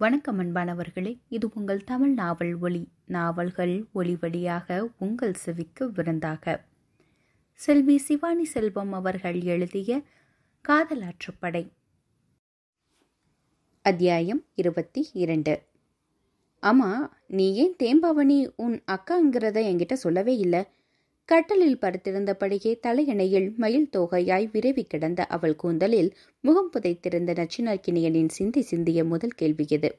வணக்கம் அன்பானவர்களே இது உங்கள் தமிழ் நாவல் ஒளி நாவல்கள் ஒளி வழியாக உங்கள் செவிக்கு விருந்தாக. செல்வி சிவானி செல்வம் அவர்கள் எழுதிய காதலாற்றுப்படை அத்தியாயம் இருபத்தி இரண்டு. ஆமா நீ ஏன் தேம்பாவணி உன் அக்காங்கிறத என்கிட்ட சொல்லவே இல்லை? கட்டலில் படுத்திருந்தபடியே தலையணையில் மயில் தோகையாய் விரவி கிடந்த அவள் கூந்தலில் முகம் புதைத்திருந்த நச்சினார்க்கினியனின் சிந்தி சிந்திய முதல் கேள்வி இது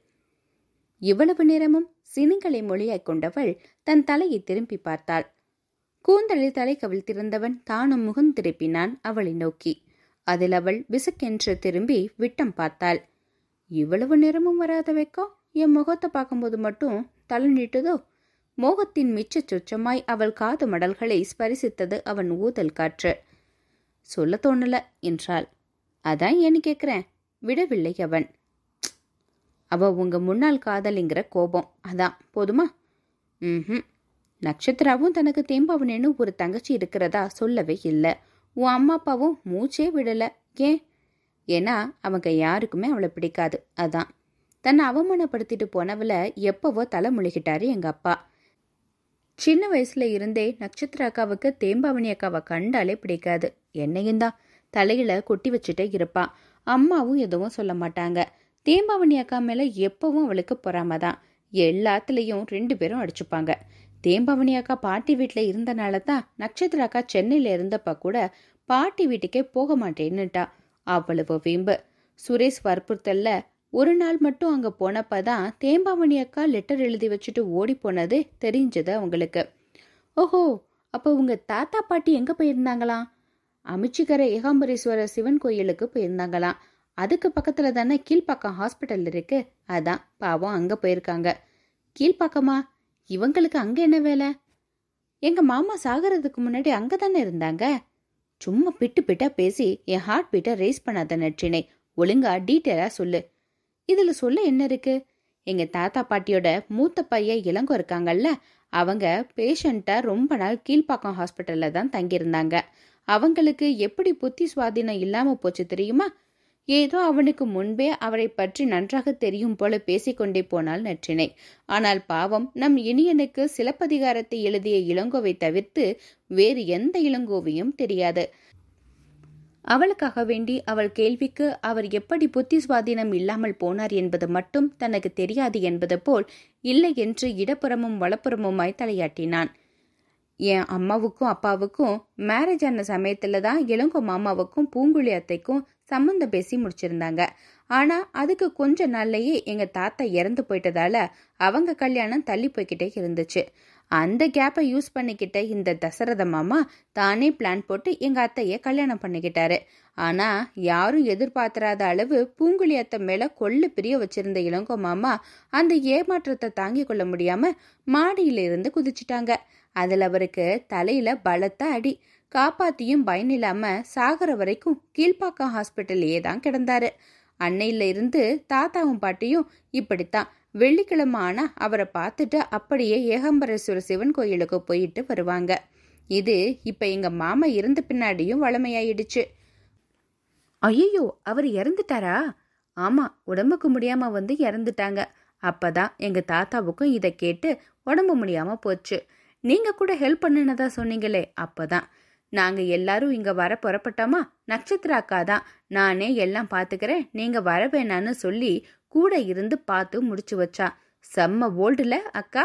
இவ்வளவு நேரமும் சினுங்களை மொழியாய்க் கொண்டவள் தன் தலையை திரும்பி பார்த்தாள். கூந்தலில் தலை கவிழ்த்திருந்தவன் தானும் முகம் திருப்பினான் அவளை நோக்கி. அதில் அவள் விசுக்கென்று திரும்பி விட்டம் பார்த்தாள். இவ்வளவு நேரமும் வராத வைக்கோ என் முகத்தை பார்க்கும்போது மட்டும் தலை நீட்டுதோ? மோகத்தின் மிச்ச சொச்சமாய் அவள் காது மடல்களை ஸ்பரிசித்தது அவன் ஊதல் காற்று. சொல்ல தோணல என்றாள். அதான் ஏன்னு கேட்குறேன் விடவில்லை அவன். அவ உங்க முன்னாள் காதலிங்கிற கோபம். அதான். போதுமா? ம் நட்சத்திராவும் தனக்கு தேம்பாவனேன்னு ஒரு தங்கச்சி இருக்கிறதா சொல்லவே இல்லை. உன் அம்மா அப்பாவும் மூச்சே விடல. ஏன்? ஏன்னா அவங்க யாருக்குமே அவளை பிடிக்காது. அதான். தன்னை அவமானப்படுத்திட்டு போனவளை எப்பவோ தலை முழுகிட்டாரு எங்க அப்பா. சின்ன வயசுல இருந்தே நட்சத்திர அக்காவுக்கு தேம்பாவணி அக்காவை கண்டாலே பிடிக்காது. என்னையும் தான். தலையில கொட்டி வச்சுட்டே இருப்பான் அம்மாவும் எதுவும் சொல்ல மாட்டாங்க. தேம்பாவணி அக்கா மேல எப்பவும் அவளுக்கு பொறாம தான். எல்லாத்துலேயும் ரெண்டு பேரும் அடிச்சுப்பாங்க. தேம்பாவணி அக்கா பாட்டி வீட்டில் இருந்தனால தான் நட்சத்திர அக்கா சென்னையில் இருந்தப்ப கூட பாட்டி வீட்டுக்கே போக மாட்டேன்னுட்டா. அவ்வளவு வீம்பு. சுரேஷ் வற்புறுத்தல்ல ஒரு நாள் மட்டும் அங்கே போனப்ப தான் தேம்பாமணி அக்கா லெட்டர் எழுதி வச்சுட்டு ஓடி போனது தெரிஞ்சது அவங்களுக்கு. ஓஹோ அப்போ உங்க தாத்தா பாட்டி எங்கே போயிருந்தாங்களாம்? அமைச்சிக்கரை ஏகாம்பரேஸ்வரர் சிவன் கோயிலுக்கு போயிருந்தாங்களாம். அதுக்கு பக்கத்தில் தானே கீழ்ப்பாக்கம் ஹாஸ்பிட்டல் இருக்கு. அதான் பாவம் அங்கே போயிருக்காங்க. கீழ்ப்பாக்கமா? இவங்களுக்கு அங்கே என்ன வேலை? எங்கள் மாமா சாகிறதுக்கு முன்னாடி அங்கே தானே இருந்தாங்க? சும்மா பிட்டு பிட்டா பேசி என் ஹார்ட் பீட்டை ரேஸ் பண்ணாத நற்றினை. ஒழுங்கா டீட்டெயிலாக சொல்லு. இதுல சொல்ல என்ன இருக்கு? எங்க தாத்தா பாட்டியோட மூத்த பையன் இளங்கோ இருக்காங்கல்ல அவங்க பேஷண்ட்டை ரொம்ப நாள் கீழ்ப்பாக்கம் ஹாஸ்பிட்டல்ல தான் தங்கியிருந்தாங்க. அவங்களுக்கு எப்படி புத்தி சுவாதீனம் இல்லாம போச்சு தெரியுமா? ஏதோ அவனுக்கு முன்பே அவரை பற்றி நன்றாக தெரியும் போல பேசிக்கொண்டே போனால் நற்றினை. ஆனால் பாவம் நம் இனியனுக்கு சிலப்பதிகாரத்தை எழுதிய இளங்கோவை தவிர்த்து வேறு எந்த இளங்கோவையும் தெரியாது. அவளுக்காக வேண்டி அவள் கேள்விக்கு அவர் எப்படி புத்தி சுவாதீனம் இல்லாமல் போனார் என்பது மட்டும் தனக்கு தெரியாது என்பது போல் இல்லை என்று இடப்புறமும் வலப்புறமுமாய் தலையாட்டினான். என் அம்மாவுக்கும் அப்பாவுக்கும் மேரேஜ் ஆன சமயத்துல தான் இளங்கோ மாமாவுக்கும் பூங்குழி அத்தைக்கும் சம்மந்தம் பேசி முடிச்சிருந்தாங்க. ஆனா அதுக்கு கொஞ்ச நாள்லயே எங்க தாத்தா இறந்து போயிட்டதால அவங்க கல்யாணம் தள்ளி போய்கிட்டே இருந்துச்சு. அந்த கேப்பை யூஸ் பண்ணிக்கிட்ட இந்த தசரத மாமா தானே பிளான் போட்டு எங்கள் அத்தையை கல்யாணம் பண்ணிக்கிட்டாரு. ஆனால் யாரும் எதிர்பார்த்திராத அளவு பூங்குழி அத்தை மேலே கொள்ளு பிரிய வச்சிருந்த இளங்கோ மாமா அந்த ஏமாற்றத்தை தாங்கி கொள்ள முடியாமல் மாடியில இருந்து குதிச்சிட்டாங்க. அதில் அவருக்கு தலையில் பலத்த அடி. காப்பாத்தியும் பயனில்லாமல் சாகர வரைக்கும் கீழ்ப்பாக்கம் ஹாஸ்பிட்டல்லையே தான் கிடந்தாரு. அன்னையில இருந்து தாத்தாவும் பாட்டியும் இப்படித்தான். வெள்ளிக்கிழமை ஆனா அவரை பார்த்துட்டு அப்படியே ஏகாம்பரேஸ்வர சிவன் கோயிலுக்கு போயிட்டு வருவாங்க. இது இப்ப எங்க மாமா இருந்த பின்னாடியும் வளமையாயிடுச்சு. ஐயோ அவர் இறந்துட்டாரா? ஆமா உடம்புக்கு முடியாம வந்து இறந்துட்டாங்க. அப்பதான் எங்க தாத்தாவுக்கும் இதை கேட்டு உடம்பு முடியாம போச்சு. நீங்க கூட ஹெல்ப் பண்ணுனதா சொன்னீங்களே அப்பதான். நாங்க எல்லாரும் இங்க வர புறப்பட்டோமா? நட்சத்திர அக்கா தான் நானே எல்லாம் பாத்துக்கிறேன். நீங்க வர வேணான்னு சொல்லி கூட இருந்து பார்த்து முடிச்சு வச்சா. செம்ம போல்டுல அக்கா.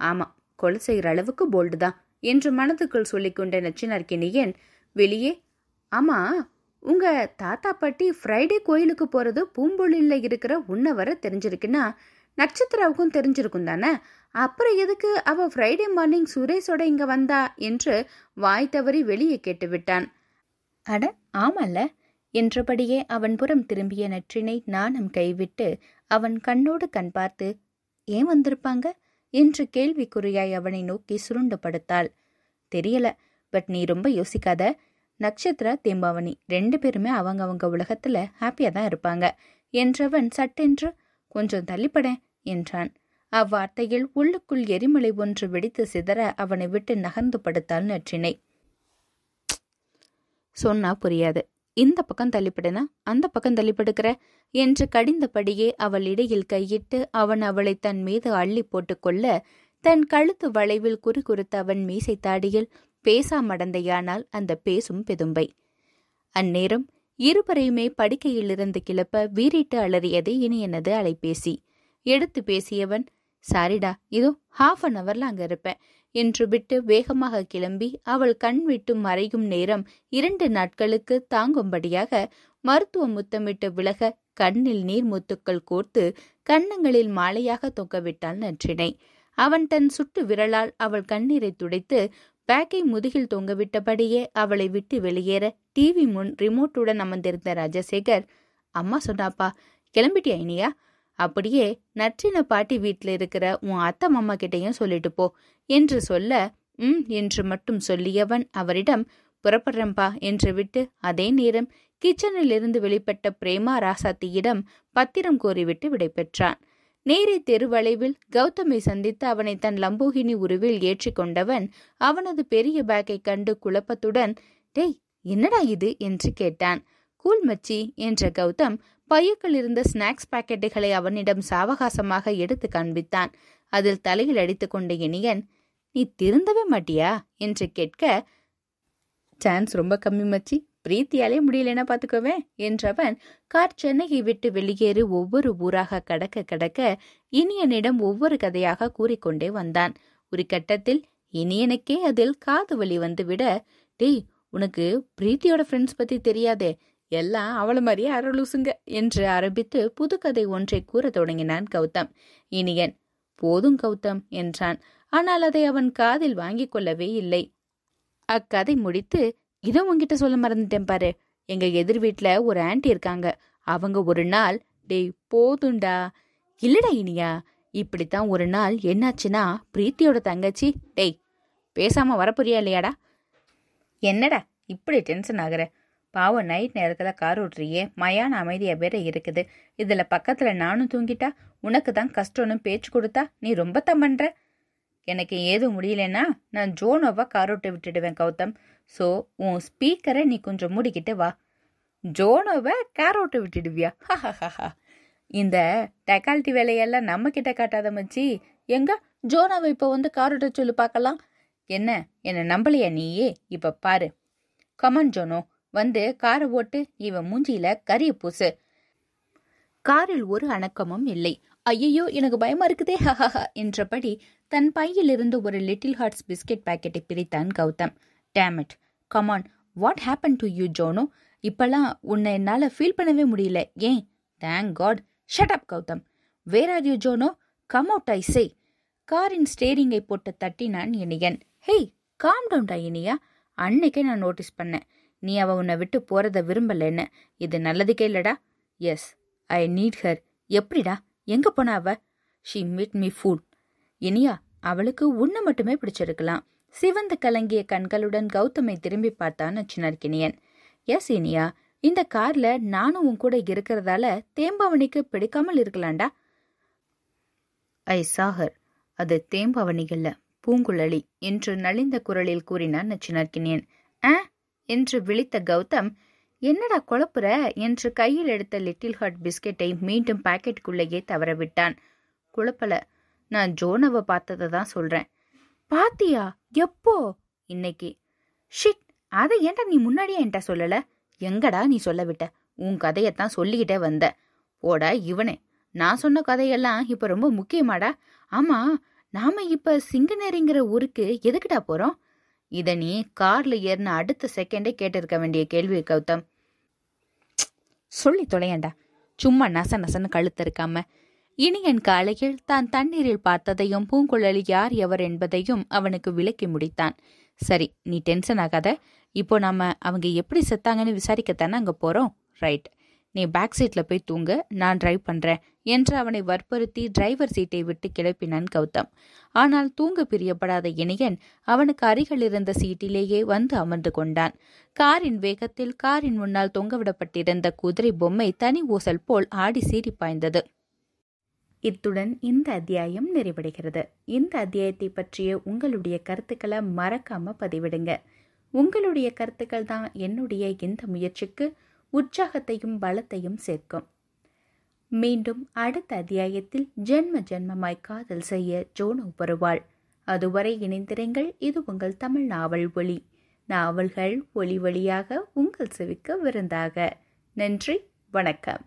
ஆமா கொலை செய்கிற அளவுக்கு போல்டு தான் என்று மனதுக்குள் சொல்லிக்கொண்ட நச்சினார்கினியன் வெளியே ஆமா உங்க தாத்தா பாட்டி ஃப்ரைடே கோயிலுக்கு போறது பூம்பொழில இருக்கிற உன்ன வர தெரிஞ்சிருக்குன்னா நட்சத்திராவுக்கும் தெரிஞ்சிருக்கும் தானே? அப்புறம் எதுக்கு அவ ஃப்ரைடே மார்னிங் சுரேஷோட இங்க வந்தா என்று வாய் தவறி வெளியே கேட்டு விட்டான் அட ஆமல்ல. என்றபடியே அவன் புறம் திரும்பிய நற்றினை நாணம் கைவிட்டு அவன் கண்ணோடு கண் பார்த்து ஏன் வந்திருப்பாங்க? என்று கேள்விக்குறியாய் அவனை நோக்கி சுருண்டு படுத்தாள் தெரியல பட் நீ ரொம்ப யோசிக்காத. நட்சத்திர தேம்பாவணி ரெண்டு பேருமே அவங்க அவங்க உலகத்துல ஹாப்பியா தான் இருப்பாங்க. என்றவன் சட்டென்று கொஞ்சம் தள்ளிப்படேன் என்றான். அவ்வார்த்தையில் உள்ளுக்குள் எரிமலை ஒன்று வெடித்து சிதற அவனை விட்டு நகர்ந்து படுத்தாள் நற்றினை. சொன்னா புரியாது. இந்த பக்கம் தள்ளிப்படுனா? அந்த பக்கம் தள்ளிப்படுக்கிற? என்று கடிந்தபடியே அவள் இடையில் கையிட்டு அவன் அவளை தன் மீது அள்ளி போட்டுக்கொள்ள தன் கழுத்து வளைவில் குறி குறித்த அவன் மீசை தாடியில் பேசாமடந்தையானால் அந்த பேசும் பெதும்பை. அந்நேரம் இருவரையுமே படுக்கையிலிருந்து கிளப்ப வீறிட்டு அலறியது இனியனது அலைபேசி. எடுத்து பேசியவன் சாரிடா இதோ ஹாஃப் அன் அவர்ல அங்க இருப்பேன் என்று விட்டு வேகமாக கிளம்பி அவள் கண் விட்டு மறையும் நேரம் இரண்டு நாட்களுக்கு தாங்கும்படியாக மருத்துவ முத்தமிட்டு விலக கண்ணில் நீர் முத்துக்கள் கோர்த்து கன்னங்களில் மாலையாக தொங்கவிட்டாள் நன்றினை அவன் தன் சுட்டு விரலால் அவள் கண்ணீரை துடைத்து பேக்கை முதுகில் தொங்கவிட்டபடியே அவளை விட்டு வெளியேற டிவி முன் ரிமோட்டுடன் அமர்ந்திருந்த ராஜசேகர் அம்மா சொன்னாப்பா கிளம்பிட்டியா இனியா? அப்படியே நற்றின பாட்டி வீட்டில் இருக்கிற உன் அத்தை மாமா கிட்டையும் சொல்லிட்டு போ என்று சொல்ல ம் என்று மட்டும் சொல்லியவன் அவரிடம் புறப்படுறம்பா என்று விட்டு அதே நேரம் கிச்சனில் இருந்து வெளிப்பட்ட பிரேமா ராசாத்தியிடம் பத்திரம் கோரிவிட்டு விடைபெற்றான். நேரே தெருவளைவில் கௌதமை சந்தித்து அவனை தன் லம்போகினி உருவில் ஏற்றிக்கொண்டவன் அவனது பெரிய பேக்கை கண்டு குழப்பத்துடன் டேய் என்னடா இது? என்று கேட்டான். கூல் மச்சி என்ற கௌதம் பையுக்கள் இருந்த ஸ்நாக்ஸ் பாக்கெட்டுகளை அவனிடம் சாவகாசமாக எடுத்து காண்பித்தான். அதில் தலையில் அடித்துக்கொண்ட இனியன் நீ திருந்தவே மாட்டியா? என்று கேட்க சான்ஸ் ரொம்ப கம்மி மச்சி. பிரீத்தியாலே முடியலன்னா பாத்துக்கோவே என்றவன் கார் சென்னையை விட்டு வெளியேறி ஒவ்வொரு ஊராக கடக்க கடக்க இனியனிடம் ஒவ்வொரு கதையாக கூறிக்கொண்டே வந்தான். ஒரு கட்டத்தில் இனியனுக்கே அதில் காது வலி வந்துவிட டேய் உனக்கு பிரீத்தியோட ஃப்ரெண்ட்ஸ் பத்தி தெரியாதே. எல்லாம் அவள மாதிரியே அரலுசுங்க என்று ஆரம்பித்து புதுக்கதை ஒன்றை கூறத் தொடங்கினான் கௌதம். இனியன் போதும் கௌதம் என்றான். ஆனால் அதை அவன் காதில் வாங்கிக் கொள்ளவே இல்லை. அக்கதை முடித்து இதோ உன்கிட்ட சொல்ல மறந்துட்டேன் பாரு. எங்க எதிர் வீட்டுல ஒரு ஆண்டி இருக்காங்க. அவங்க ஒரு நாள் டேய் போதுண்டா இல்லடா இனியா. இப்படித்தான் ஒரு நாள் என்னாச்சுன்னா பிரீத்தியோட தங்கச்சி டேய் பேசாம வரப்போறியா இல்லையாடா? என்னடா இப்படி டென்ஷன் ஆகுற? பாவம் நைட் நேரத்தில் கார் ஓட்டுறியே? மயான அமைதியாக வேற இருக்குது. இதில் பக்கத்தில் நானும் தூங்கிட்டா உனக்கு தான் கஷ்டம்னு பேச்சு கொடுத்தா நீ ரொம்ப தான் எனக்கு ஏதும் முடியலன்னா நான் ஜோனோவா கார் ஓட்ட விட்டுடுவேன் கௌதம். ஸோ உன் ஸ்பீக்கரை நீ கொஞ்சம் மூடிக்கிட்டு வா. ஜோனோவை கார் ஓட்ட விட்டுடுவியா? இந்த டெக்கால்ட்டி வேலையெல்லாம் நம்ம கிட்ட காட்டாத மச்சி. எங்க? ஜோனோவை இப்போ வந்து கார் ஓட்ட சொல்லி பார்க்கலாம். என்ன? என்ன நம்பலையா நீயே? இப்போ பாரு. Come on Jono. வந்து காரை ஓட்டு இவன் மூஞ்சியில கரிய பூசு. காரில் ஒரு அணக்கமும் இல்லை. ஐயோ எனக்கு பயமா இருக்குதே ஹஹஹா என்றபடி தன் பையில் இருந்து ஒரு லிட்டில் ஹார்ட்ஸ் பிஸ்கெட் பாக்கெட்டை பிரித்தான் Gautham. Damn it come on what happen to you Jono? இப்பெல்லாம் உன்னை என்னால் ஃபீல் பண்ணவே முடியல. ஏன்? Thank God shut up Gautham. Where are you Jono? Come out I say காரின் ஸ்டேரிங்கை போட்டு தட்டினான் இனியன். ஹேய் காம் டவுன்டா இனியா அன்னைக்கே நான் நோட்டீஸ் பண்ணேன். நீ அவ உன்னை விட்டு போறத விரும்பலன்னு. இது நல்லதுக்கே இல்லடா எஸ் ஐ நீட் ஹர் எப்படிடா? எங்க போனா அவ? She meet me food Iniya அவளுக்கு உன்னை மட்டுமே பிடிச்சிருக்கலாம். சிவந்து கலங்கிய கண்களுடன் கௌதமை திரும்பி பார்த்தான் நச்சினர்கினியன் எஸ் இனியா இந்த கார்ல நானும் உன் கூட இருக்கிறதால தேம்பாவணிக்கு பிடிக்காமல் இருக்கலாம்டா. ஐ சாகர் அது தேம்பாவணிகள்ல பூங்குழலி என்று நலிந்த குரலில் கூறினான் நச்சினார்கினியன் என்று விழித்த கௌதம் என்னடா குழப்புற? என்று கையில் எடுத்த லிட்டில் ஹார்ட் பிஸ்கெட்டை மீண்டும் பாக்கெட்டுக்குள்ளேயே தவறவிட்டான். குழப்பல. நான் ஜோனவை பார்த்ததை தான் சொல்றேன். பாத்தியா? எப்போ? இன்னைக்கு. ஷிட்! அதை ஏன்டா நீ முன்னாடியே என்கிட்ட சொல்லல? எங்கடா நீ சொல்ல விட்ட? உன் கதையத்தான் சொல்லிக்கிட்டே வந்த. ஓடா இவனே. நான் சொன்ன கதையெல்லாம் இப்போ ரொம்ப முக்கியமாடா. ஆமா நாம இப்ப சிங்கநேரிங்கிற ஊருக்கு எதுக்குடா போறோம்? இத நீ கார்ல ஏறின அடுத்த செகண்டே கேட்டிருக்க வேண்டிய கேள்வி கௌதம். சொல்லி தொலையண்டா. சும்மா நச நசன்னு கழுத்திருக்காம இனியன் காலையில் தான் தண்ணீரில் பார்த்ததையும் பூங்குழலி யார் எவர் என்பதையும் அவனுக்கு விளக்கி முடித்தான். சரி நீ டென்ஷன் ஆகாத. இப்போ நாம அவங்க எப்படி செத்தாங்கன்னு விசாரிக்கத்தானே அங்க போறோம்? ரைட். நீ பேக் சீட்ல போய் தூங்க நான் டிரைவ் பண்றேன். என்று அவனை வற்புறுத்தி டிரைவர் சீட்டை விட்டு கிளப்பினான் கௌதம். ஆனால் தூங்க பிரியப்படாத இணையன் அவனுக்கு அருகில் இருந்த சீட்டிலேயே வந்து அமர்ந்து கொண்டான். காரின் வேகத்தில் காரின் முன்னால் தொங்கவிடப்பட்டிருந்த குதிரை பொம்மை தனி ஊசல் போல் ஆடி சீறி பாய்ந்தது. இத்துடன் இந்த அத்தியாயம் நிறைவடைகிறது. இந்த அத்தியாயத்தை பற்றிய உங்களுடைய கருத்துக்களை மறக்காம பதிவிடுங்க. உங்களுடைய கருத்துக்கள் தான் என்னுடைய இந்த முயற்சிக்கு உற்சாகத்தையும் பலத்தையும் சேர்க்கும். மீண்டும் அடுத்த அத்தியாயத்தில் ஜென்ம ஜென்மமாய் காதல் செய்ய ஜோனோ வருவாள். அதுவரை இணைந்திருங்கள். இது உங்கள் தமிழ் நாவல் ஒளி நாவல்கள் ஒளி வழியாக உங்கள் செவிக்க விருந்தாக. நன்றி. வணக்கம்.